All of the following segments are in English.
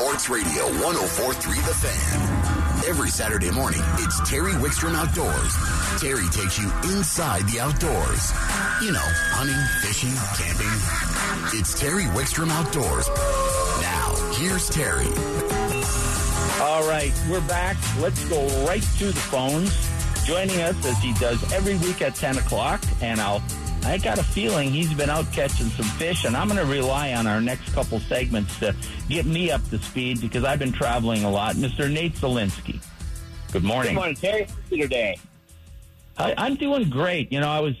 Sports Radio 1043 The Fan. Every Saturday morning, it's Terry Wickstrom Outdoors. Terry takes you inside the outdoors. You know, hunting, fishing, camping. It's Terry Wickstrom Outdoors. Now, here's Terry. All right, we're back. Let's go right to the phones. Joining us as he does every week at 10 o'clock, and I'll I got a feeling he's been out catching some fish, and I'm going to rely on our next couple segments to get me up to speed because I've been traveling a lot. Mr. Nate Zelinsky. Good morning. Good morning, Terry. How today? I, I'm doing great. You know, I was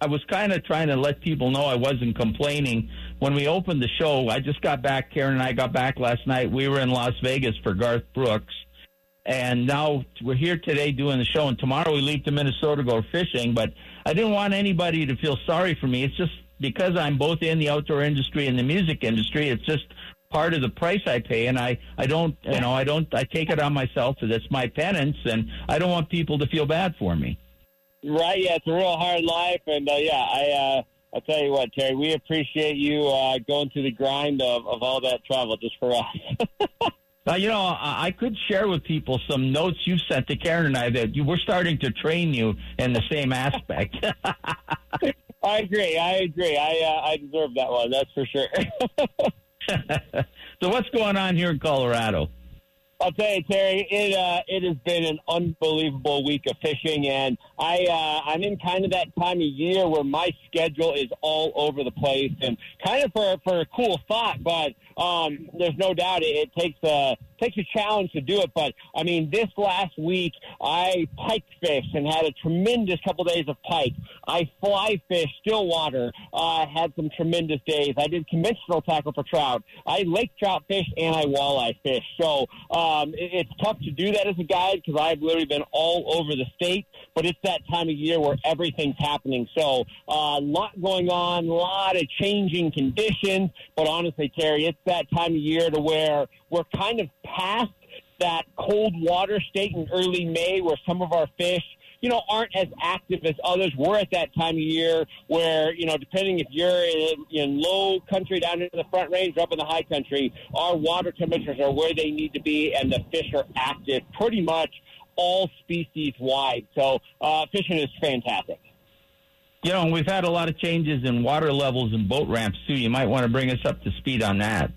I was kind of trying to let people know I wasn't complaining when we opened the show. I just got back. Karen and I got back last night. We were in Las Vegas for Garth Brooks, and now we're here today doing the show. And tomorrow we leave to Minnesota to go fishing. But I didn't want anybody to feel sorry for me. It's just because I'm both in the outdoor industry and the music industry. It's just part of the price I pay, and I I don't you know I don't I take it on myself. That's my penance, and I don't want people to feel bad for me. Right? Yeah, it's a real hard life, and uh, yeah, I. uh I'll tell you what, Terry, we appreciate you uh, going through the grind of, of all that travel just for us. Uh, you know, I could share with people some notes you sent to Karen and I that you were starting to train you in the same aspect. I agree. I agree. I uh, I deserve that one. That's for sure. so, what's going on here in Colorado? I'll tell you, Terry, it uh, it has been an unbelievable week of fishing, and I uh, I'm in kind of that time of year where my schedule is all over the place, and kind of for for a cool thought, but um, there's no doubt it, it takes a takes a challenge to do it. But I mean, this last week I pike fished and had a tremendous couple days of pike. I fly fished Stillwater, uh, had some tremendous days. I did conventional tackle for trout. I lake trout fished and I walleye fished. So um, it, it's tough to do that as a guide because I've literally been all over the state. But it's that time of year where everything's happening. So a uh, lot going on, a lot of changing conditions. But honestly, Terry, it's that time of year to where we're kind of past that cold water state in early May where some of our fish you know, aren't as active as others. We're at that time of year where, you know, depending if you're in, in low country down in the front range or up in the high country, our water temperatures are where they need to be and the fish are active pretty much all species wide. So uh, fishing is fantastic. You know, we've had a lot of changes in water levels and boat ramps too. You might want to bring us up to speed on that.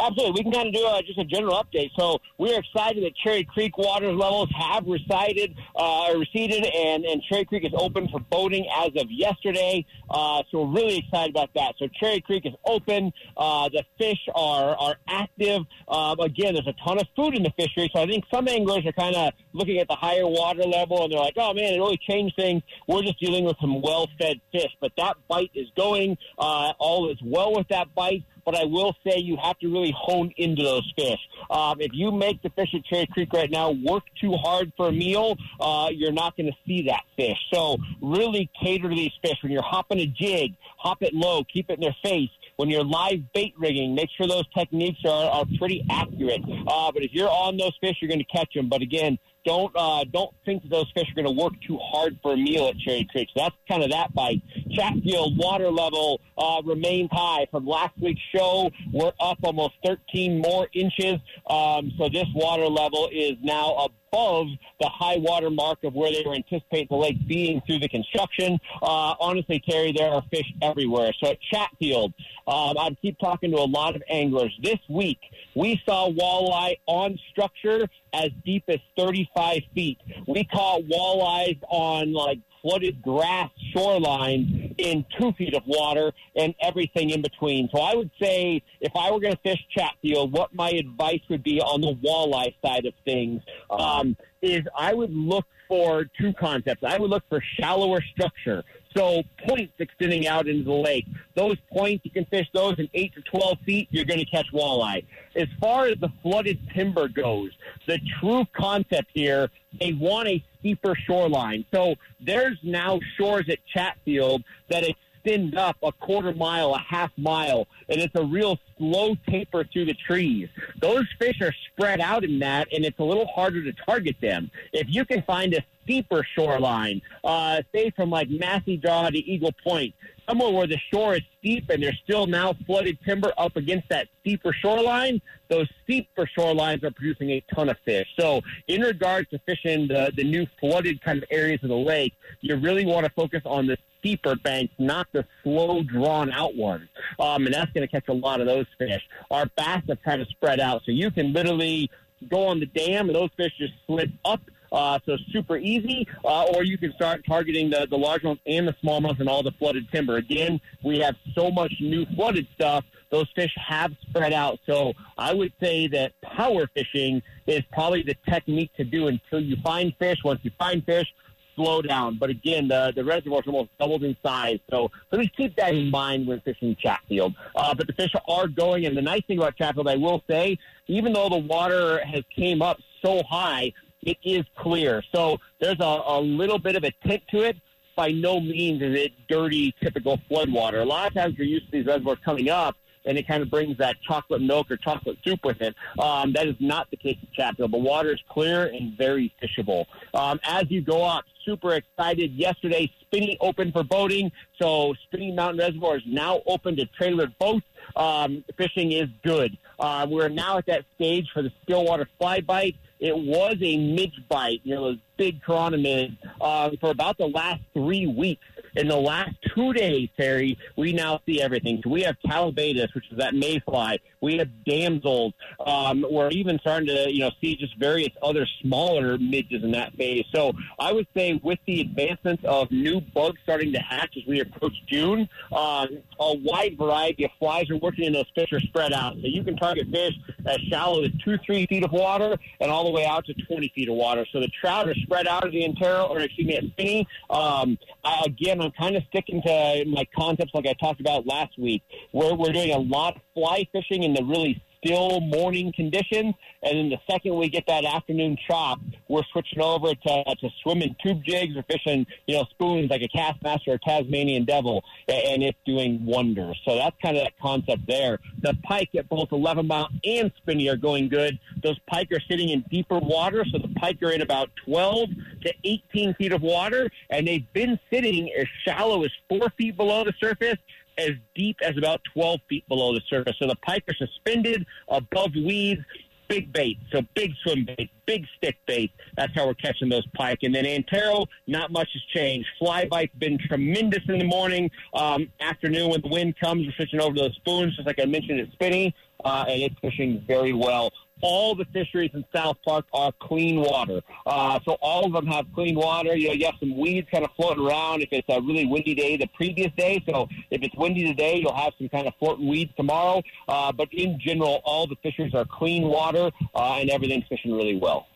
Absolutely. We can kind of do uh, just a general update. So we're excited that Cherry Creek water levels have receded, uh, receded and, and Cherry Creek is open for boating as of yesterday. Uh, so we're really excited about that. So Cherry Creek is open. Uh, the fish are, are active. Um, again, there's a ton of food in the fishery. So I think some anglers are kind of looking at the higher water level and they're like, oh man, it really changed things. We're just dealing with some well-fed fish. But that bite is going. Uh, all is well with that bite but I will say you have to really hone into those fish. Um, if you make the fish at Cherry Creek right now work too hard for a meal, uh, you're not going to see that fish. So really cater to these fish. When you're hopping a jig, hop it low, keep it in their face. When you're live bait rigging, make sure those techniques are, are pretty accurate. Uh, but if you're on those fish, you're going to catch them. But again, don't uh, don't think that those fish are going to work too hard for a meal at Cherry Creek. So that's kind of that bite. Chatfield water level uh, remains high from last week's show. We're up almost 13 more inches. Um, so this water level is now above the high water mark of where they were anticipating the lake being through the construction. Uh, honestly, Terry, there are fish everywhere. So at Chatfield, um, I keep talking to a lot of anglers. This week, we saw walleye on structure as deep as 35 feet. We caught walleyes on like flooded grass shoreline in two feet of water and everything in between. So I would say if I were going to fish Chatfield, what my advice would be on the walleye side of things um, is I would look for two concepts. I would look for shallower structure. So points extending out into the lake. Those points, you can fish those in 8 to 12 feet, you're going to catch walleye. As far as the flooded timber goes, the true concept here, they want a steeper shoreline. So there's now shores at Chatfield that extend up a quarter mile, a half mile, and it's a real slow taper through the trees. Those fish are spread out in that, and it's a little harder to target them. If you can find a steeper shoreline, uh, say from like Massey Draw to Eagle Point, somewhere where the shore is steep and there's still now flooded timber up against that steeper shoreline, those steeper shorelines are producing a ton of fish. So, in regards to fishing the, the new flooded kind of areas of the lake, you really want to focus on the steeper banks, not the slow drawn out ones. Um, and that's going to catch a lot of those fish. Our bass have kind of spread out, so you can literally go on the dam and those fish just slip up uh, so super easy, uh, or you can start targeting the, the large ones and the small ones and all the flooded timber. Again, we have so much new flooded stuff. Those fish have spread out. So I would say that power fishing is probably the technique to do until you find fish. Once you find fish, slow down. But again, the, the reservoir's almost doubled in size. So please keep that in mind when fishing Chatfield. Uh, but the fish are going. And the nice thing about Chatfield, I will say, even though the water has came up so high, it is clear. So there's a, a little bit of a tint to it. By no means is it dirty, typical flood water. A lot of times you're used to these reservoirs coming up, and it kind of brings that chocolate milk or chocolate soup with it. Um, that is not the case at Chatfield. The water is clear and very fishable. Um, as you go up, super excited. Yesterday, Spinney open for boating, so Spinney Mountain Reservoir is now open to trailer boats. Um, fishing is good. Uh, we're now at that stage for the Stillwater fly bite. It was a midge bite, you know, those big chironomids, uh, for about the last three weeks. In the last two days, Terry, we now see everything. We have Callibaetis, which is that mayfly. We have damsels. Um, we're even starting to, you know, see just various other smaller midges in that phase. So I would say with the advancements of new bugs starting to hatch as we approach June, um, a wide variety of flies are working in those fish are spread out. So you can target fish as shallow as two, three feet of water and all the way out to 20 feet of water. So the trout are spread out of the Antero, or excuse me, at Spinney. Um, I, again, I'm kind of sticking to my concepts like I talked about last week, where we're doing a lot fly fishing in the really still morning conditions. And then the second we get that afternoon chop, we're switching over to, to swimming tube jigs or fishing, you know, spoons like a Kastmaster or Tasmanian Devil, and it's doing wonders. So that's kind of that concept there. The pike at both 11 Mile and Spinney are going good. Those pike are sitting in deeper water, so the pike are in about 12 to 18 feet of water, and they've been sitting as shallow as four feet below the surface as deep as about 12 feet below the surface. So the pike are suspended above weeds, big bait. So big swim bait, big stick bait. That's how we're catching those pike. And then Antero, not much has changed. Fly bite's been tremendous in the morning. Um, afternoon, when the wind comes, we're switching over those spoons, just like I mentioned at Spinney, uh, and it's fishing very well all the fisheries in South Park are clean water. Uh, so all of them have clean water. You know, you have some weeds kind of floating around if it's a really windy day the previous day. So if it's windy today, you'll have some kind of floating weeds tomorrow. Uh, but in general, all the fisheries are clean water uh, and everything's fishing really well.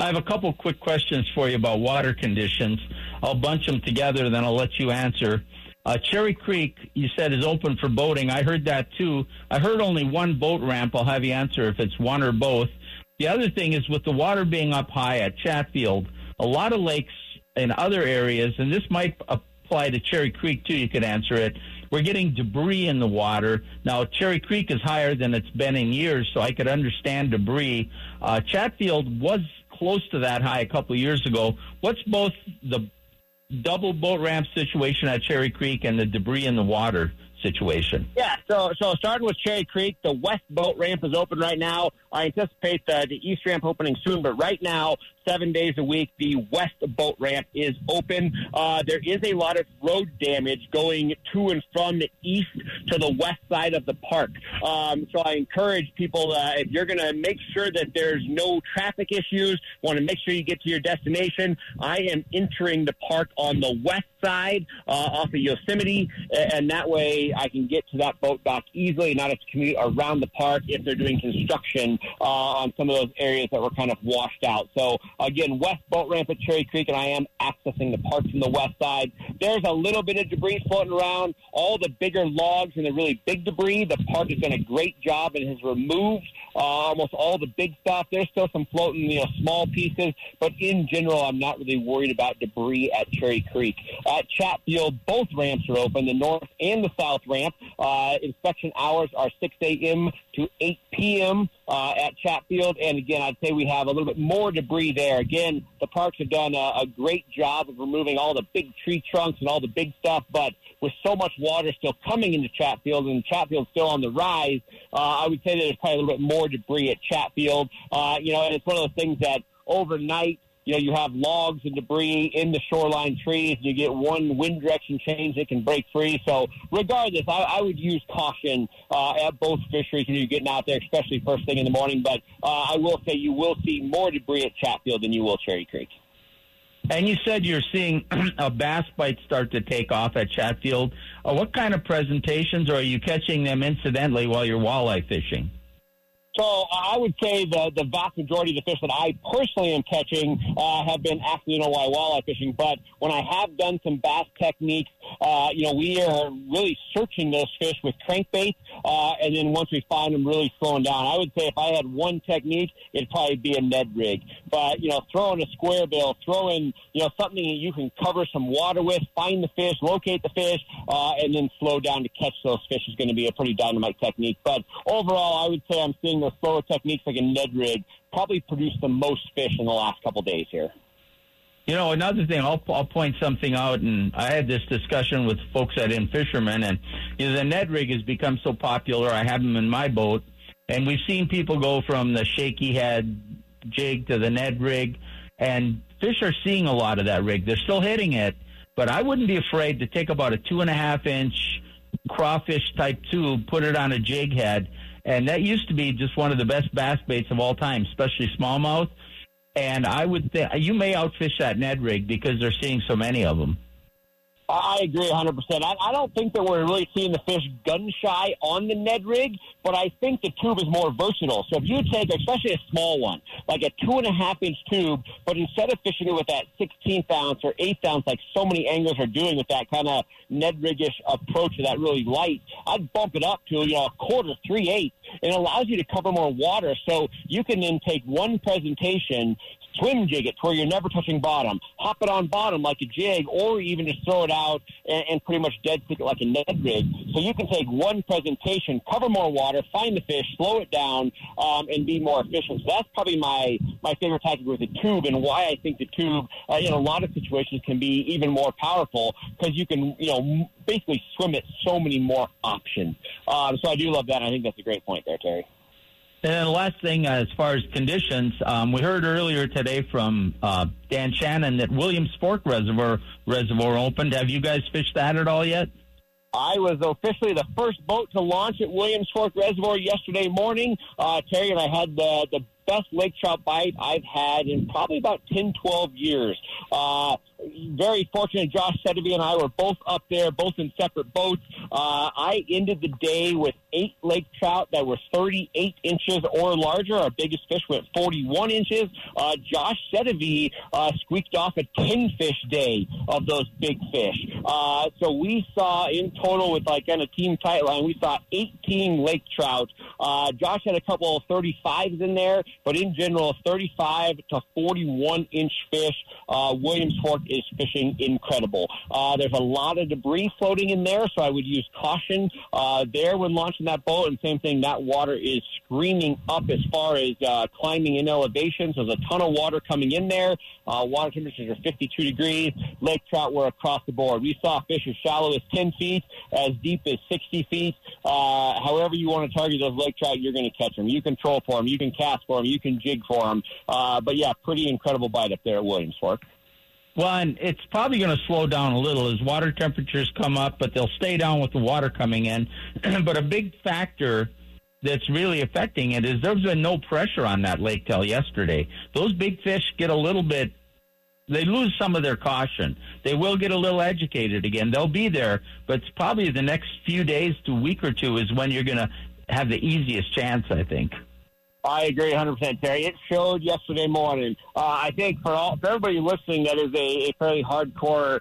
I have a couple quick questions for you about water conditions. I'll bunch them together, then I'll let you answer. Uh, Cherry Creek, you said, is open for boating. I heard that too. I heard only one boat ramp. I'll have you answer if it's one or both. The other thing is with the water being up high at Chatfield, a lot of lakes in other areas, and this might apply to Cherry Creek too, you could answer it. We're getting debris in the water. Now, Cherry Creek is higher than it's been in years, so I could understand debris. Uh, Chatfield was close to that high a couple years ago. What's both the double boat ramp situation at Cherry Creek and the debris in the water situation? Yeah, so so starting with Cherry Creek, the west boat ramp is open right now. I anticipate the, the east ramp opening soon, but right now, seven days a week, the west boat ramp is open. Uh, there is a lot of road damage going to and from the east to the west side of the park. Um, so I encourage people uh, if you're going to make sure that there's no traffic issues, want to make sure you get to your destination. I am entering the park on the west side uh, off of Yosemite, and that way I can get to that boat dock easily, not have to commute around the park if they're doing construction uh, on some of those areas that were kind of washed out. So again, west boat ramp at Cherry Creek, and I am accessing the park from the west side. There's a little bit of debris floating around. All the bigger logs and the really big debris, the park has done a great job and has removed uh, almost all the big stuff. There's still some floating, you know, small pieces, but in general, I'm not really worried about debris at Cherry Creek. At Chatfield, both ramps are open, the north and the south south ramp. Uh, inspection hours are 6 a.m. to 8 p.m. Uh, at Chatfield. And again, I'd say we have a little bit more debris there. Again, the parks have done a, a great job of removing all the big tree trunks and all the big stuff, but with so much water still coming into Chatfield and Chatfield still on the rise, uh, I would say that there's probably a little bit more debris at Chatfield. Uh, you know, and it's one of those things that overnight you know, you have logs and debris in the shoreline trees. You get one wind direction change, it can break free. So, regardless, I, I would use caution uh, at both fisheries when you're getting out there, especially first thing in the morning. But uh, I will say you will see more debris at Chatfield than you will Cherry Creek. And you said you're seeing a bass bite start to take off at Chatfield. Uh, what kind of presentations, or are you catching them incidentally while you're walleye fishing? So I would say the the vast majority of the fish that I personally am catching uh, have been why walleye fishing. But when I have done some bass techniques, uh, you know, we are really searching those fish with crankbait, uh, and then once we find them, really slowing down. I would say if I had one technique, it'd probably be a Ned rig. But you know, throwing a square bill, throwing you know something that you can cover some water with, find the fish, locate the fish, uh, and then slow down to catch those fish is going to be a pretty dynamite technique. But overall, I would say I'm seeing those slower techniques like a Ned rig probably produce the most fish in the last couple days here. You know, another thing, I'll, I'll point something out, and I had this discussion with folks at In Fisherman, and you know, the Ned rig has become so popular. I have them in my boat, and we've seen people go from the shaky head jig to the Ned rig, and fish are seeing a lot of that rig. They're still hitting it, but I wouldn't be afraid to take about a two and a half inch crawfish type tube, put it on a jig head, and that used to be just one of the best bass baits of all time, especially smallmouth. And I would think you may outfish that Ned rig because they're seeing so many of them. I agree 100%. I, I don't think that we're really seeing the fish gun shy on the Ned rig, but I think the tube is more versatile. So if you take, especially a small one, like a two and a half inch tube, but instead of fishing it with that 16th ounce or 8th ounce, like so many anglers are doing with that kind of Ned rigish approach to that really light, I'd bump it up to, you know, a quarter, three eighths. It allows you to cover more water. So you can then take one presentation, swim jig it to where you're never touching bottom, hop it on bottom like a jig, or even just throw it out and, and pretty much dead stick it like a Ned rig. So you can take one presentation, cover more water, find the fish, slow it down, um, and be more efficient. So that's probably my, my favorite tactic with the tube and why I think the tube uh, in a lot of situations can be even more powerful because you can, you know, basically swim it so many more options. Um, so I do love that. I think that's a great point there, Terry. And then the last thing, uh, as far as conditions, um, we heard earlier today from uh, Dan Shannon that Williams Fork Reservoir reservoir opened. Have you guys fished that at all yet? I was officially the first boat to launch at Williams Fork Reservoir yesterday morning. Uh, Terry and I had the the best lake trout bite I've had in probably about 10, 12 years. Uh, very fortunate. Josh Sedevy and I were both up there, both in separate boats. Uh, I ended the day with eight lake trout that were 38 inches or larger. Our biggest fish went 41 inches. Uh, Josh Sedevy uh, squeaked off a 10 fish day of those big fish. Uh, so we saw in total with like on a team tight line, we saw 18 lake trout. Uh, Josh had a couple of 35s in there, but in general, 35 to 41 inch fish. Uh, Williams Fork is fishing incredible. Uh, there's a lot of debris floating in there, so I would use caution uh, there when launching that boat. And same thing, that water is screaming up as far as uh, climbing in elevations. There's a ton of water coming in there. Uh, water temperatures are 52 degrees. Lake trout were across the board. We saw fish as shallow as 10 feet, as deep as 60 feet. Uh, however you want to target those lake trout, you're going to catch them. You can troll for them. You can cast for them. You can jig for them. Uh, but yeah, pretty incredible bite up there at Williams Fork. Well, and it's probably going to slow down a little as water temperatures come up, but they'll stay down with the water coming in. but a big factor that's really affecting it is there's been no pressure on that lake till yesterday. Those big fish get a little bit they lose some of their caution. They will get a little educated again. They'll be there, but it's probably the next few days to week or two is when you're going to have the easiest chance, I think. I agree 100%, Terry. It showed yesterday morning. Uh, I think for all for everybody listening that is a, a fairly hardcore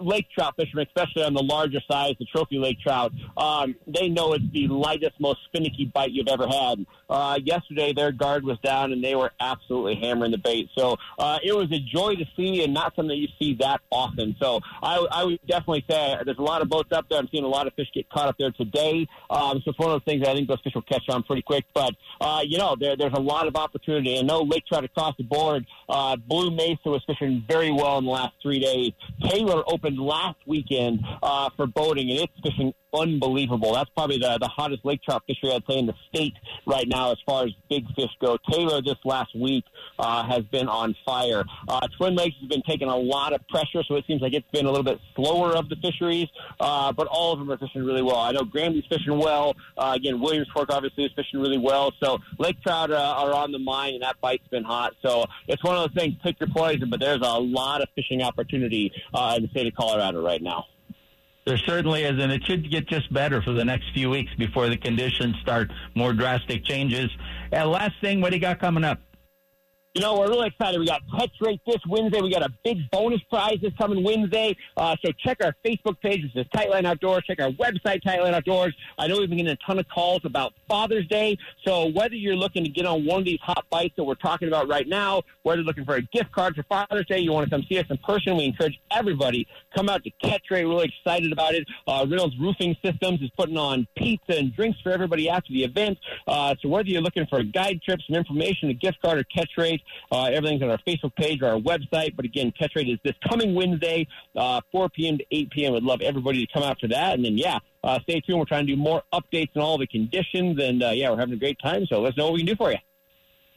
lake trout fishermen, especially on the larger size, the trophy lake trout, um, they know it's the lightest, most finicky bite you've ever had. Uh, yesterday, their guard was down and they were absolutely hammering the bait. So uh, it was a joy to see and not something you see that often. So I, I would definitely say there's a lot of boats up there. I'm seeing a lot of fish get caught up there today. Um, so it's one of those things that I think those fish will catch on pretty quick. But, uh, you know, there, there's a lot of opportunity. And no lake trout across the board. Uh, Blue Mesa was fishing very well in the last three days. Taylor opened last weekend uh, for boating, and it's fishing unbelievable. That's probably the, the hottest lake trout fishery I'd say in the state right now as far as big fish go. Taylor this last week uh, has been on fire. Uh, Twin Lakes has been taking a lot of pressure, so it seems like it's been a little bit slower of the fisheries, uh, but all of them are fishing really well. I know Granby's fishing well. Uh, again, Williams Fork obviously is fishing really well. So lake trout uh, are on the mind, and that bite's been hot. So it's one of those things, pick your poison, but there's a lot of fishing opportunity uh, in the state of Colorado right now. There certainly is, and it should get just better for the next few weeks before the conditions start more drastic changes. And last thing, what do you got coming up? You know, we're really excited. We got Catch Rate this Wednesday. We got a big bonus prize this coming Wednesday. Uh, so check our Facebook page. This is Tightline Outdoors. Check our website, Tightline Outdoors. I know we've been getting a ton of calls about Father's Day. So whether you're looking to get on one of these hot bites that we're talking about right now, whether you're looking for a gift card for Father's Day, you want to come see us in person, we encourage everybody come out to Catch Rate. Really excited about it. Uh, Reynolds Roofing Systems is putting on pizza and drinks for everybody after the event. Uh, so whether you're looking for a guide trip, some information, a gift card, or Catch Rate, uh, everything's on our Facebook page or our website. But again, Catch Rate is this coming Wednesday, uh, 4 p.m. to 8 p.m. Would love everybody to come out for that. And then, yeah, uh, stay tuned. We're trying to do more updates on all the conditions. And uh, yeah, we're having a great time. So let's know what we can do for you.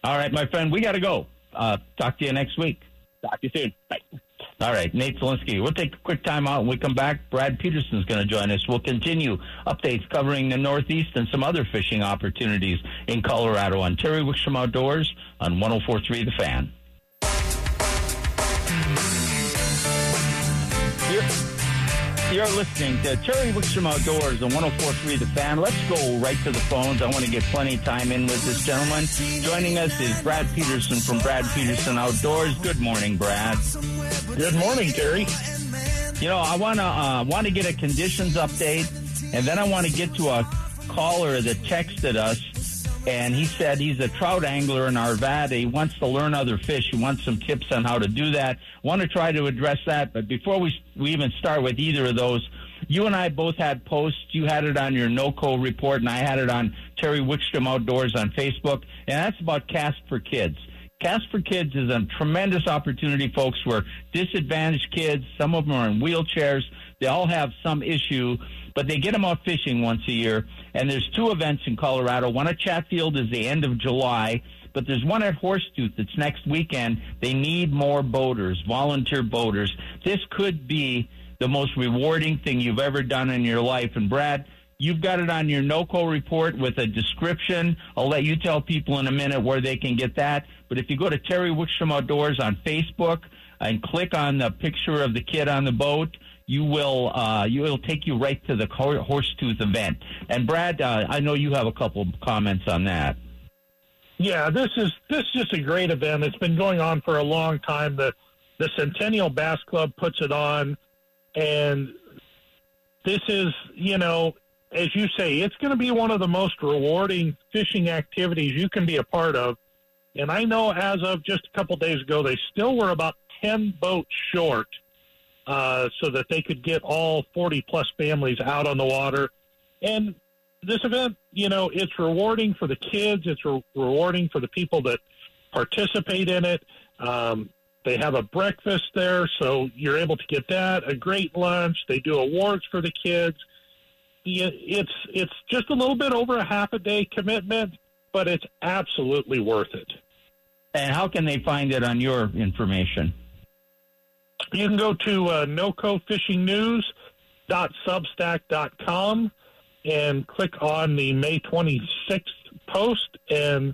All right, my friend, we got to go. Uh, talk to you next week. Talk to you soon. Bye. All right, Nate Zelinsky. We'll take a quick time out. When we come back, Brad Peterson's going to join us. We'll continue updates covering the Northeast and some other fishing opportunities in Colorado on Terry Wickstrom Outdoors on 104.3 The Fan. You're, listening to Terry Wickstrom Outdoors on 104.3 The Fan. Let's go right to the phones. I want to get plenty of time in with this gentleman. Joining us is Brad Peterson from Brad Peterson Outdoors. Good morning, Brad. Good morning, Terry. You know, I want to uh, want to get a conditions update, and then I want to get to a caller that texted us, and he said he's a trout angler in Arvada. He wants to learn other fish. He wants some tips on how to do that. Want to try to address that, but before we we even start with either of those, you and I both had posts. You had it on your NOCO report, and I had it on Terry Wickstrom Outdoors on Facebook, and that's about Cast for Kids. Cast for Kids is a tremendous opportunity, folks, where disadvantaged kids, some of them are in wheelchairs, they all have some issue, but they get them out fishing once a year. And there's two events in Colorado. One at Chatfield is the end of July, but there's one at Horsetooth that's next weekend. They need more boaters, volunteer boaters. This could be the most rewarding thing you've ever done in your life. And Brad, You've got it on your NOCO report with a description. I'll let you tell people in a minute where they can get that. But if you go to Terry Wickstrom Outdoors on Facebook and click on the picture of the kid on the boat, you will uh, you will take you right to the Horsetooth event. And Brad, uh, I know you have a couple comments on that. Yeah, this is this is just a great event. It's been going on for a long time. The the Centennial Bass Club puts it on, and this is you know as you say, it's going to be one of the most rewarding fishing activities you can be a part of. And I know as of just a couple days ago, they still were about 10 boats short uh, so that they could get all 40 plus families out on the water. And this event, you know, it's rewarding for the kids, it's re- rewarding for the people that participate in it. Um, they have a breakfast there, so you're able to get that, a great lunch. They do awards for the kids it's it's just a little bit over a half a day commitment, but it's absolutely worth it. And how can they find it on your information? You can go to uh, nocofishingnews.substack.com and click on the May 26th post, and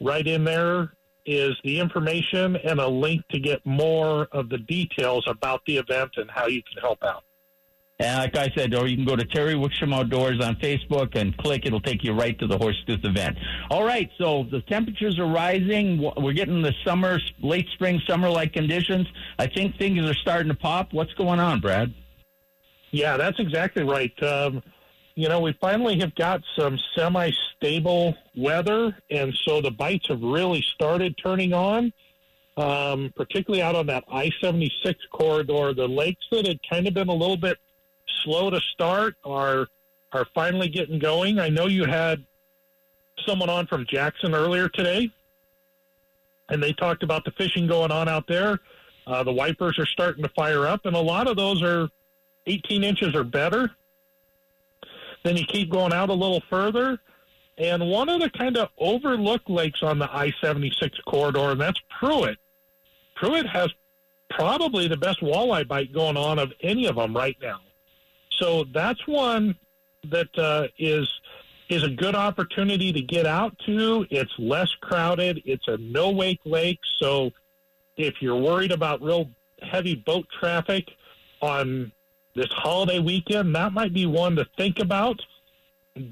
right in there is the information and a link to get more of the details about the event and how you can help out. And like I said, or you can go to Terry Wickstrom Outdoors on Facebook and click. It'll take you right to the Horsetooth event. All right, so the temperatures are rising. We're getting the summer, late spring, summer-like conditions. I think things are starting to pop. What's going on, Brad? Yeah, that's exactly right. Um, you know, we finally have got some semi-stable weather, and so the bites have really started turning on. Um, particularly out on that I-76 corridor, the lakes that had kind of been a little bit slow to start are are finally getting going. I know you had someone on from Jackson earlier today, and they talked about the fishing going on out there. Uh, the wipers are starting to fire up, and a lot of those are 18 inches or better. Then you keep going out a little further, and one of the kind of overlooked lakes on the I 76 corridor, and that's Prewitt. Prewitt has probably the best walleye bite going on of any of them right now. So that's one that uh, is is a good opportunity to get out to. It's less crowded. It's a no wake lake, so if you're worried about real heavy boat traffic on this holiday weekend, that might be one to think about.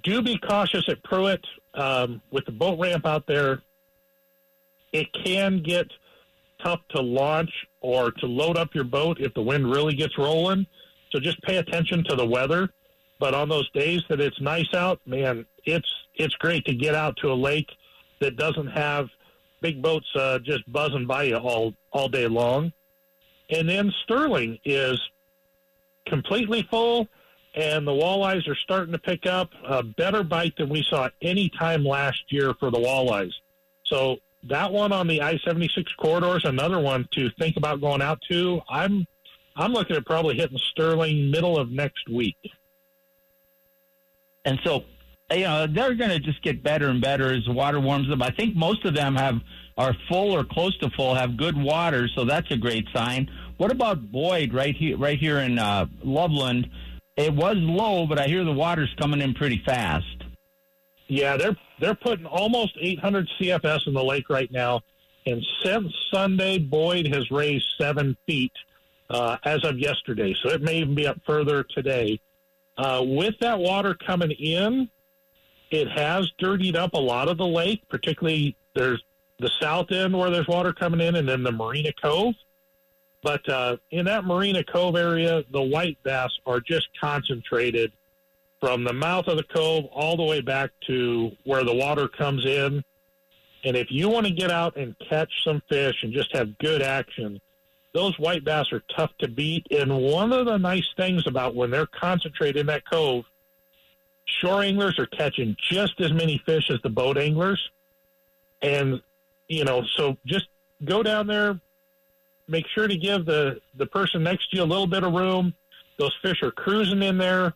Do be cautious at Prewitt um, with the boat ramp out there. It can get tough to launch or to load up your boat if the wind really gets rolling. So just pay attention to the weather. But on those days that it's nice out, man, it's it's great to get out to a lake that doesn't have big boats uh, just buzzing by you all all day long. And then Sterling is completely full, and the walleyes are starting to pick up a better bite than we saw any time last year for the walleyes. So that one on the I seventy six corridor is another one to think about going out to. I'm I'm looking at probably hitting Sterling middle of next week. And so, you know, they're going to just get better and better as the water warms up. I think most of them have are full or close to full, have good water, so that's a great sign. What about Boyd right here, right here in uh, Loveland? It was low, but I hear the water's coming in pretty fast. Yeah, they're they're putting almost 800 CFS in the lake right now, and since Sunday, Boyd has raised seven feet uh, as of yesterday. So it may even be up further today. Uh, with that water coming in, it has dirtied up a lot of the lake, particularly there's the south end where there's water coming in, and then the Marina Cove. But uh, in that Marina Cove area, the white bass are just concentrated from the mouth of the cove all the way back to where the water comes in. And if you want to get out and catch some fish and just have good action, those white bass are tough to beat. And one of the nice things about when they're concentrated in that cove, shore anglers are catching just as many fish as the boat anglers. And, you know, so just go down there, make sure to give the, the person next to you a little bit of room. Those fish are cruising in there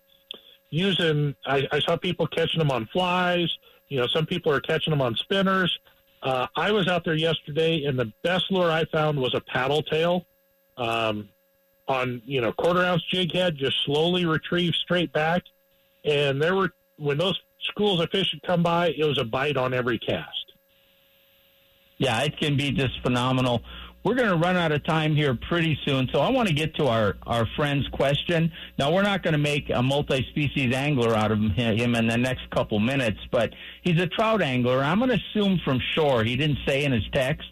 using, I, I saw people catching them on flies. You know, some people are catching them on spinners. Uh, I was out there yesterday, and the best lure I found was a paddle tail um, on you know quarter ounce jig head, just slowly retrieved straight back. And there were when those schools of fish would come by, it was a bite on every cast. Yeah, it can be just phenomenal. We're going to run out of time here pretty soon, so I want to get to our, our friend's question. Now, we're not going to make a multi species angler out of him in the next couple minutes, but he's a trout angler. I'm going to assume from shore. He didn't say in his text,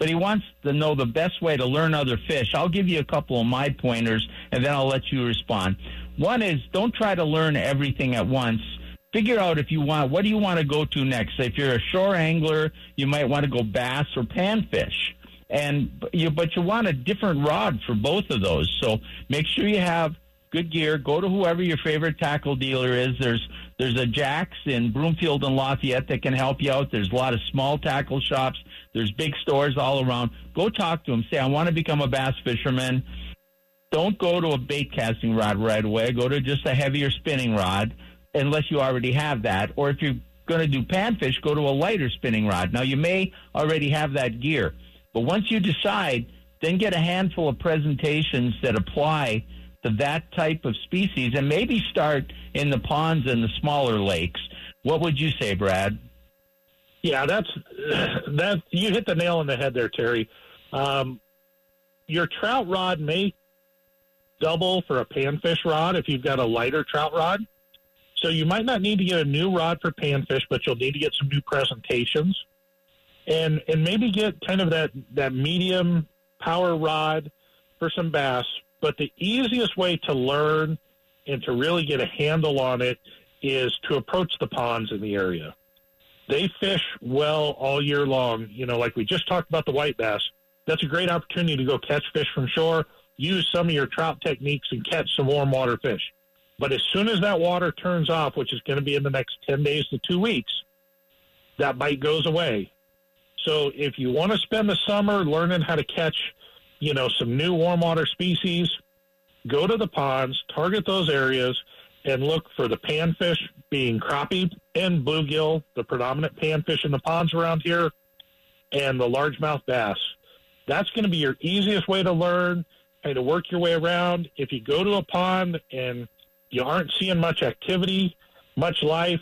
but he wants to know the best way to learn other fish. I'll give you a couple of my pointers, and then I'll let you respond. One is don't try to learn everything at once. Figure out if you want, what do you want to go to next? If you're a shore angler, you might want to go bass or panfish. And you, but you want a different rod for both of those. So make sure you have good gear. Go to whoever your favorite tackle dealer is. There's there's a Jack's in Broomfield and Lafayette that can help you out. There's a lot of small tackle shops there's big stores all around. Go talk to them. Say, I want to become a bass fisherman. Don't go to a bait casting rod right away. Go to just a heavier spinning rod, unless you already have that. Or if you're going to do panfish, go to a lighter spinning rod. Now, you may already have that gear. But once you decide, then get a handful of presentations that apply to that type of species and maybe start in the ponds and the smaller lakes. What would you say, Brad? Yeah, that's that. You hit the nail on the head there, Terry. Um, your trout rod may double for a panfish rod if you've got a lighter trout rod. So you might not need to get a new rod for panfish, but you'll need to get some new presentations, and and maybe get kind of that that medium power rod for some bass. But the easiest way to learn and to really get a handle on it is to approach the ponds in the area. They fish well all year long. You know, like we just talked about the white bass. That's a great opportunity to go catch fish from shore, use some of your trout techniques, and catch some warm water fish. But as soon as that water turns off, which is going to be in the next 10 days to two weeks, that bite goes away. So if you want to spend the summer learning how to catch, you know, some new warm water species, go to the ponds, target those areas, and look for the panfish being crappie and bluegill, the predominant panfish in the ponds around here, and the largemouth bass. That's going to be your easiest way to learn how to work your way around. If you go to a pond and you aren't seeing much activity, much life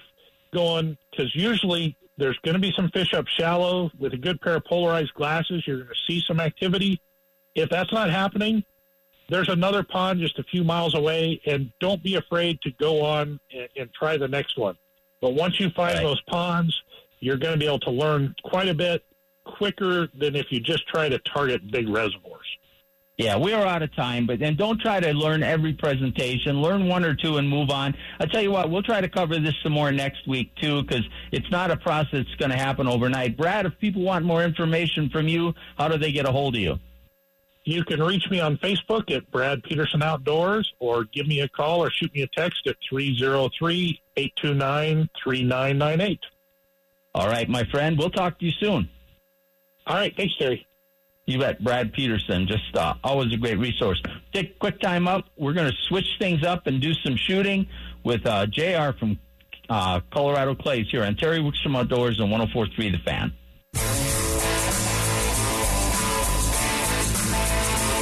going, because usually there's going to be some fish up shallow with a good pair of polarized glasses. You're going to see some activity. If that's not happening, there's another pond just a few miles away, and don't be afraid to go on and, and try the next one. But once you find Right. those ponds, you're going to be able to learn quite a bit quicker than if you just try to target big reservoirs. Yeah, we are out of time, but then don't try to learn every presentation. Learn one or two and move on. I tell you what, we'll try to cover this some more next week too, because it's not a process that's going to happen overnight. Brad, if people want more information from you, how do they get a hold of you? You can reach me on Facebook at Brad Peterson Outdoors or give me a call or shoot me a text at 303 829 3998. All right, my friend, we'll talk to you soon. All right. Thanks, Terry. You bet, Brad Peterson. Just uh, always a great resource. Take quick time up. We're going to switch things up and do some shooting with uh, JR from uh, Colorado Clays here on Terry Wickstrom Outdoors on 1043 The Fan.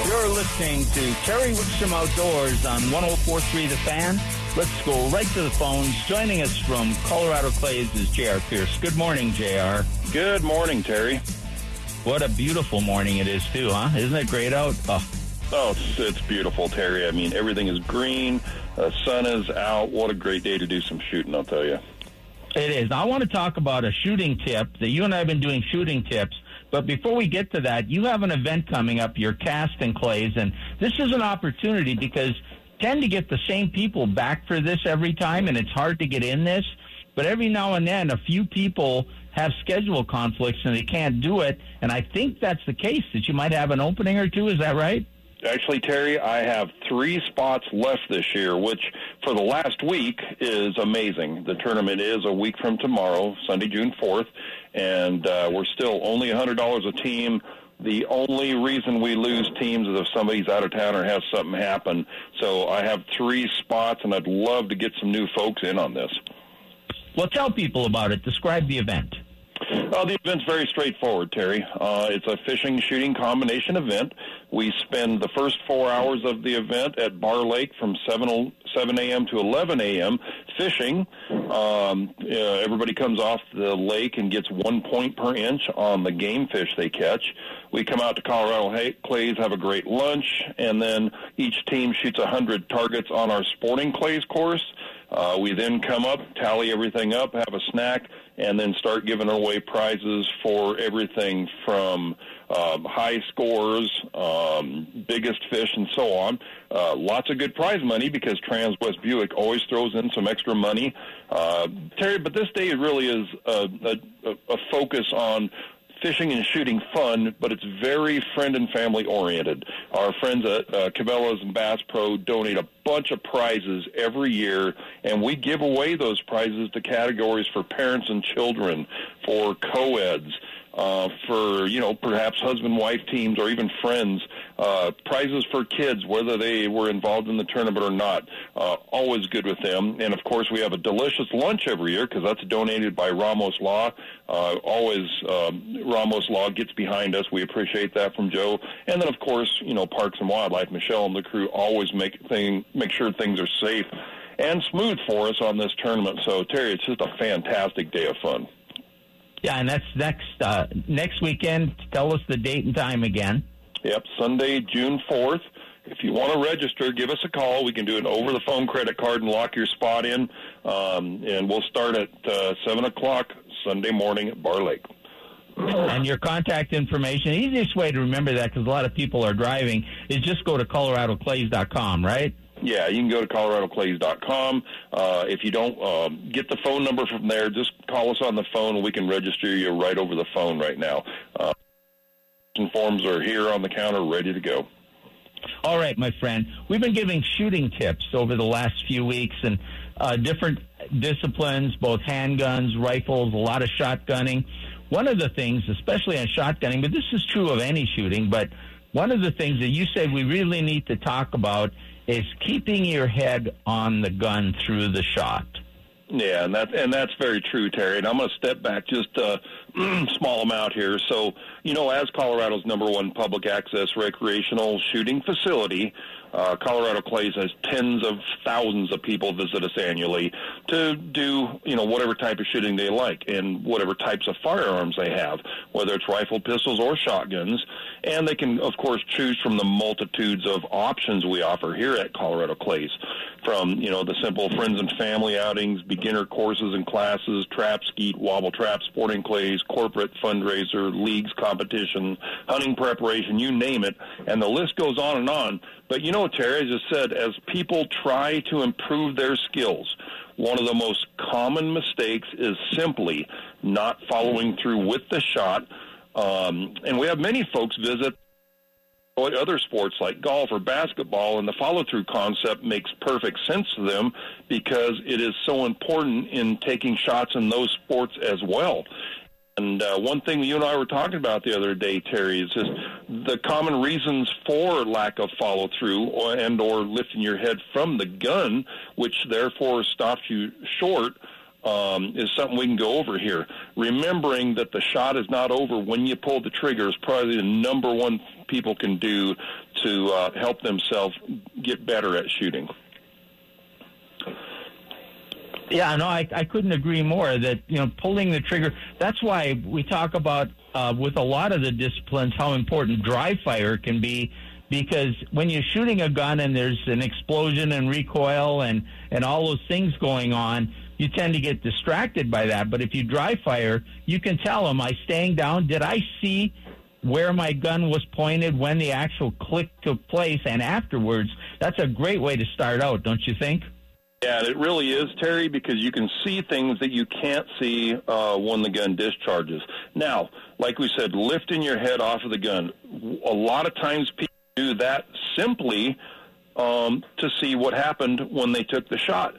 You're listening to Terry Wickstrom Outdoors on 1043 The Fan. Let's go right to the phones. Joining us from Colorado Clays is JR Pierce. Good morning, JR. Good morning, Terry. What a beautiful morning it is, too, huh? Isn't it great out? Oh, Oh, it's, it's beautiful, Terry. I mean, everything is green. The sun is out. What a great day to do some shooting, I'll tell you. It is. Now, I want to talk about a shooting tip that you and I have been doing shooting tips. But before we get to that, you have an event coming up, your cast and clays, and this is an opportunity because tend to get the same people back for this every time, and it's hard to get in this. But every now and then, a few people have schedule conflicts and they can't do it. And I think that's the case that you might have an opening or two. Is that right? Actually, Terry, I have three spots left this year, which for the last week is amazing. The tournament is a week from tomorrow, Sunday, June 4th, and uh, we're still only $100 a team. The only reason we lose teams is if somebody's out of town or has something happen. So I have three spots, and I'd love to get some new folks in on this. Well, tell people about it. Describe the event. Uh, the event's very straightforward, Terry. Uh, it's a fishing shooting combination event. We spend the first four hours of the event at Barr Lake from 7, o- 7 a.m. to 11 a.m. fishing. Um, uh, everybody comes off the lake and gets one point per inch on the game fish they catch. We come out to Colorado Hay- Clays, have a great lunch, and then each team shoots 100 targets on our sporting clays course. Uh, we then come up, tally everything up, have a snack, and then start giving away prizes for everything from um, high scores, um, biggest fish, and so on. Uh, lots of good prize money because Trans West Buick always throws in some extra money. Uh, Terry, but this day really is a, a, a focus on fishing and shooting fun, but it's very friend and family oriented. Our friends at uh, Cabela's and Bass Pro donate a bunch of prizes every year, and we give away those prizes to categories for parents and children, for co-eds. Uh, for you know perhaps husband wife teams or even friends uh, prizes for kids whether they were involved in the tournament or not. Uh, always good with them. And of course we have a delicious lunch every year because that's donated by Ramos Law. Uh, always um, Ramos Law gets behind us. We appreciate that from Joe. And then of course you know Parks and Wildlife Michelle and the crew always make thing make sure things are safe and smooth for us on this tournament. So Terry it's just a fantastic day of fun. Yeah, and that's next uh, next weekend. Tell us the date and time again. Yep, Sunday, June 4th if you want to register, give us a call. We can do an over the phone credit card and lock your spot in. Um, and we'll start at uh, 7 o'clock Sunday morning at Barr Lake. And your contact information, easiest way to remember that because a lot of people are driving, is just go to coloradoclays.com, right? Yeah, you can go to coloradoclays.com. Uh, if you don't uh, get the phone number from there, just call us on the phone and we can register you right over the phone right now. Uh, forms are here on the counter ready to go. All right, my friend. We've been giving shooting tips over the last few weeks and uh, different disciplines, both handguns, rifles, a lot of shotgunning. One of the things, especially on shotgunning, but this is true of any shooting, but one of the things that you said we really need to talk about is keeping your head on the gun through the shot. Yeah, and that and that's very true, Terry. And I'm going to step back just a small amount here. So, you know, as Colorado's number one public access recreational shooting facility, uh, Colorado Clays has tens of thousands of people visit us annually to do, you know, whatever type of shooting they like and whatever types of firearms they have, whether it's rifle, pistols, or shotguns. And they can, of course, choose from the multitudes of options we offer here at Colorado Clays, from, you know, the simple friends and family outings, beginner courses and classes, trap, skeet, wobble trap, sporting clays, corporate fundraiser, leagues, competition, hunting preparation, you name it. And the list goes on and on. But you know, Terry, as I said, as people try to improve their skills, one of the most common mistakes is simply not following through with the shot. Um, and we have many folks visit other sports like golf or basketball, and the follow through concept makes perfect sense to them because it is so important in taking shots in those sports as well. And uh, one thing you and I were talking about the other day, Terry, is just the common reasons for lack of follow through and or lifting your head from the gun, which therefore stops you short. Um, is something we can go over here. Remembering that the shot is not over when you pull the trigger is probably the number one people can do to uh, help themselves get better at shooting. Yeah, no, I, I couldn't agree more that, you know, pulling the trigger, that's why we talk about uh, with a lot of the disciplines how important dry fire can be because when you're shooting a gun and there's an explosion and recoil and, and all those things going on, you tend to get distracted by that. But if you dry fire, you can tell, am I staying down? Did I see where my gun was pointed when the actual click took place and afterwards? That's a great way to start out, don't you think? Yeah, it really is, Terry, because you can see things that you can't see uh, when the gun discharges. Now, like we said, lifting your head off of the gun. A lot of times people do that simply um, to see what happened when they took the shot.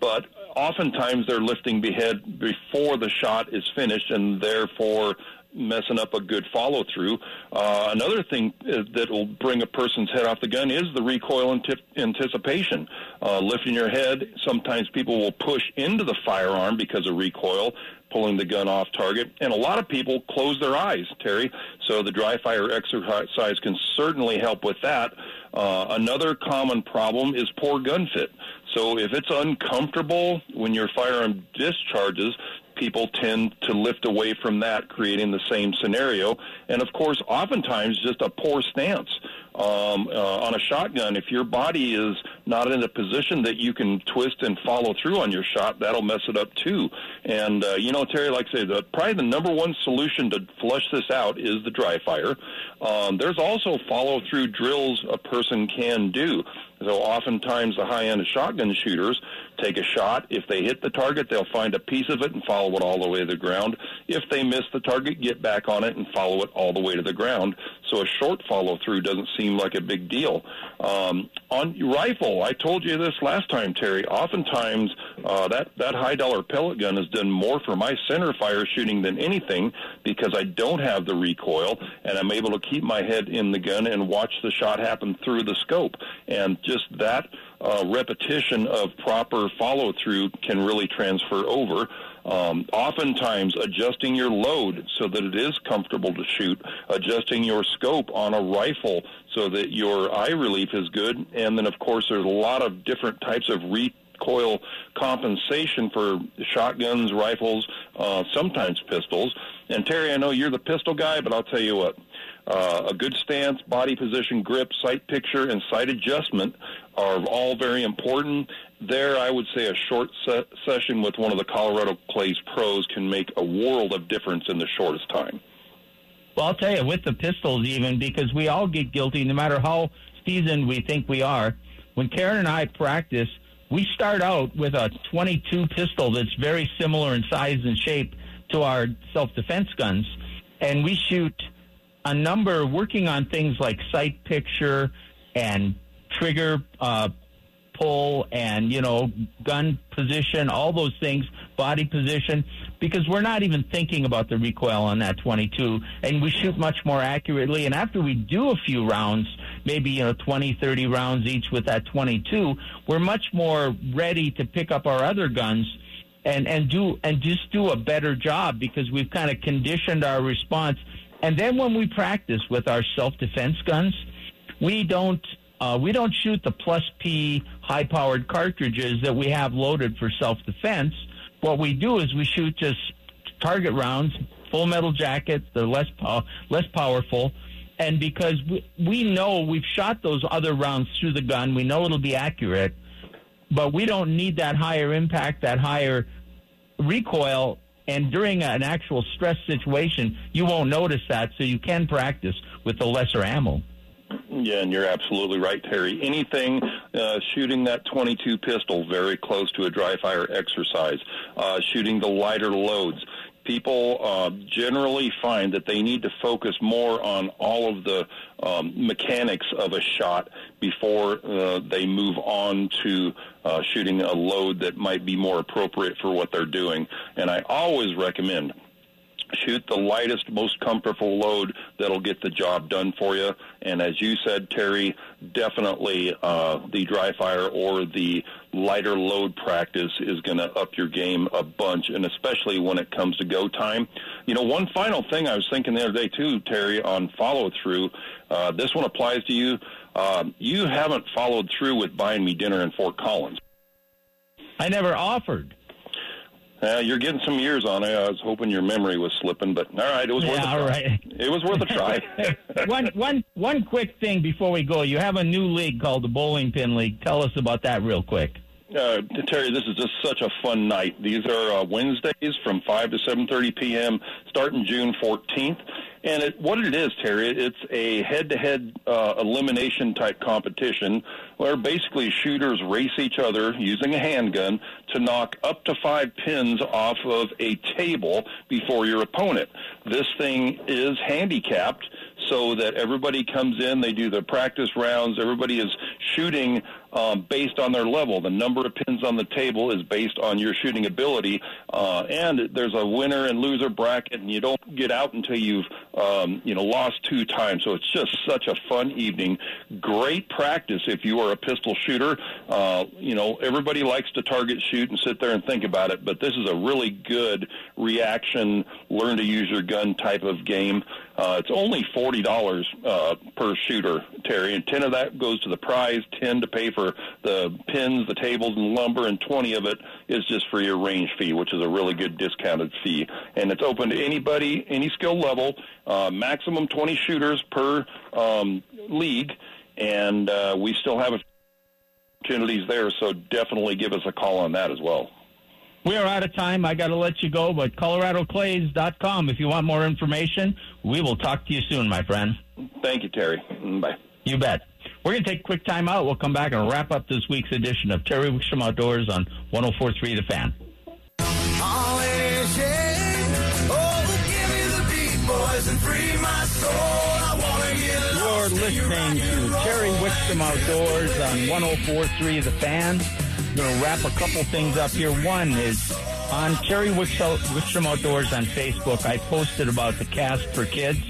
But oftentimes they're lifting the head before the shot is finished, and therefore messing up a good follow through. Uh, another thing that will bring a person's head off the gun is the recoil anticipation. Uh, lifting your head, sometimes people will push into the firearm because of recoil, pulling the gun off target. And a lot of people close their eyes, Terry. So the dry fire exercise can certainly help with that. Uh, another common problem is poor gun fit. So if it's uncomfortable when your firearm discharges, people tend to lift away from that, creating the same scenario. And of course, oftentimes just a poor stance um, uh, on a shotgun. If your body is not in a position that you can twist and follow through on your shot, that'll mess it up too. And uh, you know, Terry, like I say, the probably the number one solution to flush this out is the dry fire. Um, there's also follow through drills a person can do. So oftentimes the high end shotgun shooters take a shot. If they hit the target, they'll find a piece of it and follow it all the way to the ground. If they miss the target, get back on it and follow it all the way to the ground. So a short follow through doesn't seem like a big deal. Um, on rifle, I told you this last time, Terry. Oftentimes, uh, that that high dollar pellet gun has done more for my center fire shooting than anything because I don't have the recoil and I'm able to keep my head in the gun and watch the shot happen through the scope. And just that uh, repetition of proper follow through can really transfer over. Um, oftentimes, adjusting your load so that it is comfortable to shoot, adjusting your scope on a rifle so that your eye relief is good, and then, of course, there's a lot of different types of recoil compensation for shotguns, rifles, uh, sometimes pistols. And Terry, I know you're the pistol guy, but I'll tell you what. Uh, a good stance, body position, grip, sight picture, and sight adjustment are all very important. There, I would say a short se- session with one of the Colorado Clays pros can make a world of difference in the shortest time. Well, I'll tell you, with the pistols, even because we all get guilty, no matter how seasoned we think we are. When Karen and I practice, we start out with a 22 pistol that's very similar in size and shape to our self defense guns, and we shoot a number working on things like sight picture and trigger uh, pull and you know gun position, all those things, body position, because we're not even thinking about the recoil on that 22, and we shoot much more accurately. And after we do a few rounds, maybe you know 20, 30 rounds each with that 22, we're much more ready to pick up our other guns and and do and just do a better job because we've kind of conditioned our response. And then when we practice with our self defense guns, we don't uh, we don't shoot the plus P high powered cartridges that we have loaded for self defense. What we do is we shoot just target rounds, full metal jackets. They're less pow- less powerful, and because we, we know we've shot those other rounds through the gun, we know it'll be accurate but we don't need that higher impact, that higher recoil. And during an actual stress situation, you won't notice that, so you can practice with the lesser ammo. Yeah, and you're absolutely right, Terry. Anything uh, shooting that 22 pistol very close to a dry fire exercise, uh, shooting the lighter loads, people uh, generally find that they need to focus more on all of the um, mechanics of a shot before uh, they move on to uh, shooting a load that might be more appropriate for what they're doing. And I always recommend shoot the lightest, most comfortable load that'll get the job done for you. And as you said, Terry, definitely uh, the dry fire or the lighter load practice is going to up your game a bunch, and especially when it comes to go time. You know, one final thing I was thinking the other day too, Terry, on follow through. Uh, this one applies to you. Uh, you haven't followed through with buying me dinner in Fort Collins. I never offered. Uh, you're getting some years on it. I was hoping your memory was slipping, but all right, it was worth yeah, a try. All right. It was worth a try. one, one, one quick thing before we go. You have a new league called the Bowling Pin League. Tell us about that real quick. Uh, Terry, this is just such a fun night. These are uh, Wednesdays from 5 to 7.30 p.m., starting June 14th. And it, what it is, Terry, it's a head-to-head uh, elimination type competition where basically shooters race each other using a handgun to knock up to five pins off of a table before your opponent. This thing is handicapped so that everybody comes in, they do the practice rounds, everybody is shooting um, based on their level. The number of pins on the table is based on your shooting ability, uh, and there's a winner and loser bracket, and you don't get out until you've um, you know lost two times. So it's just such a fun evening. Great practice if you are a pistol shooter. Uh, you know everybody likes to target shoot and sit there and think about it, but this is a really good reaction, learn to use your gun type of game. Uh, it's only forty dollars uh, per shooter, Terry, and ten of that goes to the prize, ten to pay for the pins, the tables, and lumber, and twenty of it is just for your range fee, which is a really good discounted fee. And it's open to anybody, any skill level. Uh, maximum twenty shooters per um, league, and uh, we still have opportunities there. So definitely give us a call on that as well. We are out of time. I got to let you go, but ColoradoClays.com if you want more information. We will talk to you soon, my friend. Thank you, Terry. Mm, bye. You bet. We're going to take a quick time out. We'll come back and wrap up this week's edition of Terry Wickstrom Outdoors on 1043 The Fan. You're listening to Terry Wickstrom Outdoors on 1043 The Fan. Going to wrap a couple things up here. One is on Terry Wickstrom Outdoors on Facebook. I posted about the cast for kids.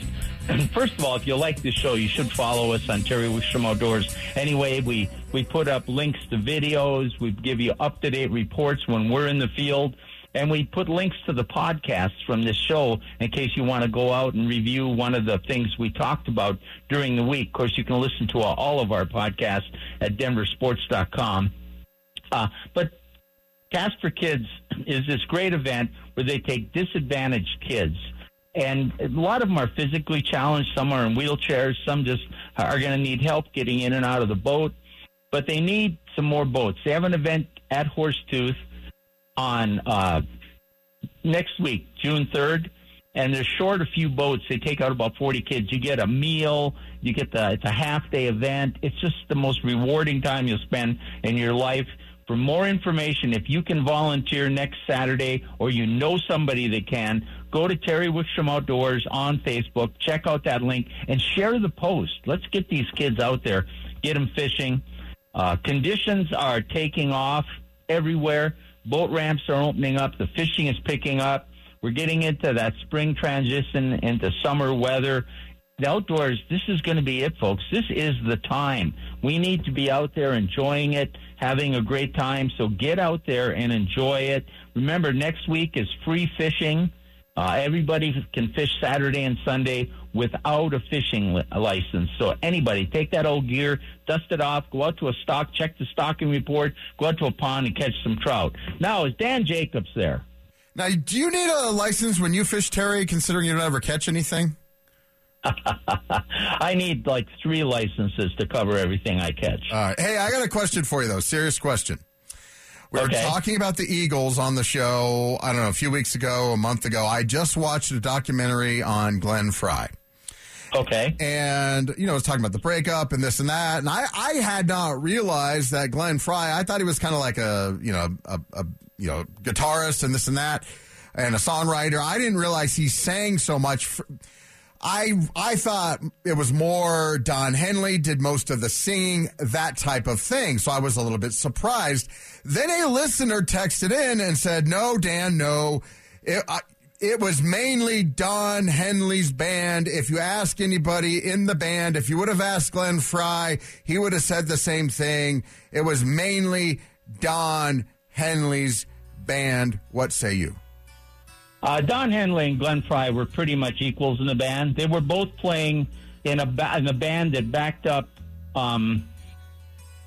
And first of all, if you like this show, you should follow us on Terry Wickstrom Outdoors. Anyway, we, we put up links to videos. We give you up to date reports when we're in the field. And we put links to the podcasts from this show in case you want to go out and review one of the things we talked about during the week. Of course, you can listen to all of our podcasts at denversports.com. Uh, but Cast for Kids is this great event where they take disadvantaged kids and a lot of them are physically challenged. Some are in wheelchairs. Some just are going to need help getting in and out of the boat. But they need some more boats. They have an event at Horsetooth on uh, next week, June 3rd, and they're short a few boats. They take out about 40 kids. You get a meal. You get the, it's a half day event. It's just the most rewarding time you'll spend in your life. For more information, if you can volunteer next Saturday or you know somebody that can, go to Terry Wickstrom Outdoors on Facebook, check out that link, and share the post. Let's get these kids out there, get them fishing. Uh, conditions are taking off everywhere. Boat ramps are opening up. The fishing is picking up. We're getting into that spring transition into summer weather. The outdoors, this is going to be it, folks. This is the time. We need to be out there enjoying it, having a great time. So get out there and enjoy it. Remember, next week is free fishing. Uh, everybody can fish Saturday and Sunday without a fishing li- license. So anybody, take that old gear, dust it off, go out to a stock, check the stocking report, go out to a pond and catch some trout. Now, is Dan Jacobs there? Now, do you need a license when you fish, Terry, considering you don't ever catch anything? I need like three licenses to cover everything I catch. All right. Hey, I got a question for you, though. Serious question. We were Okay. talking about the Eagles on the show, I don't know, a few weeks ago, a month ago. I just watched a documentary on Glenn Frey. Okay. And, you know, it was talking about the breakup and this and that. And I, I had not realized that Glenn Frey, I thought he was kind of like a, you know, a, a, you know, guitarist and this and that and a songwriter. I didn't realize he sang so much. For, I I thought it was more Don Henley did most of the singing, that type of thing. So I was a little bit surprised. Then a listener texted in and said, "No, Dan, no, it, I, it was mainly Don Henley's band. If you ask anybody in the band, if you would have asked Glenn Frey, he would have said the same thing. It was mainly Don Henley's band. What say you?" Uh, Don Henley and Glenn Frey were pretty much equals in the band. They were both playing in a ba- in a band that backed up. Um,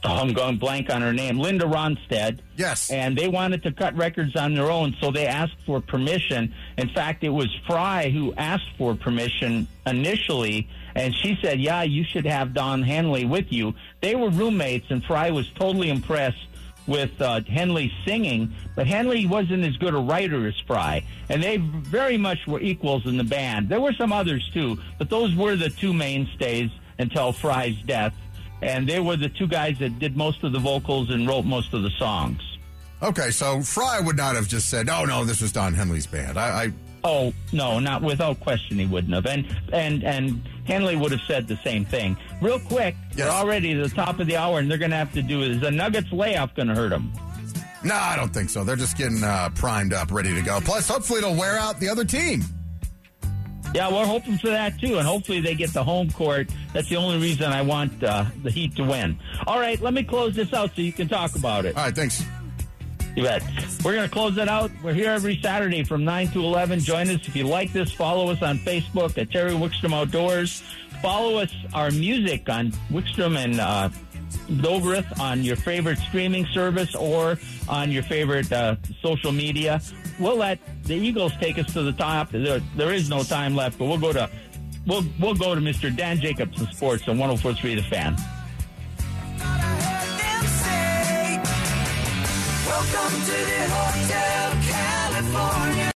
oh, I'm going blank on her name, Linda Ronstadt. Yes. And they wanted to cut records on their own, so they asked for permission. In fact, it was Frey who asked for permission initially, and she said, "Yeah, you should have Don Henley with you." They were roommates, and Frey was totally impressed with uh, Henley singing, but Henley wasn't as good a writer as Frey, and they very much were equals in the band. There were some others too, but those were the two mainstays until Frey's death, and they were the two guys that did most of the vocals and wrote most of the songs. Okay, so Frey would not have just said, "Oh no, this was Don Henley's band." I, I Oh no, not without question he wouldn't have, and and and Henley would have said the same thing. Real quick, Yes. we're already at the top of the hour, and they're going to have to do is the Nuggets layoff going to hurt them? no, I don't think so. They're just getting uh, primed up, ready to go. Plus, hopefully, it'll wear out the other team. Yeah, we're hoping for that too, and hopefully they get the home court. That's the only reason I want uh, the Heat to win. All right, let me close this out so you can talk about it. All right, thanks. Bet. We're going to close it out. We're here every Saturday from 9 to 11. Join us. If you like this, follow us on Facebook at Terry Wickstrom Outdoors. Follow us, our music on Wickstrom and uh, Dobrith on your favorite streaming service or on your favorite uh, social media. We'll let the Eagles take us to the top. There, there is no time left, but we'll go to we'll we'll go to Mr. Dan Jacobs of Sports on 104.3 The Fan. Welcome to the Hotel California.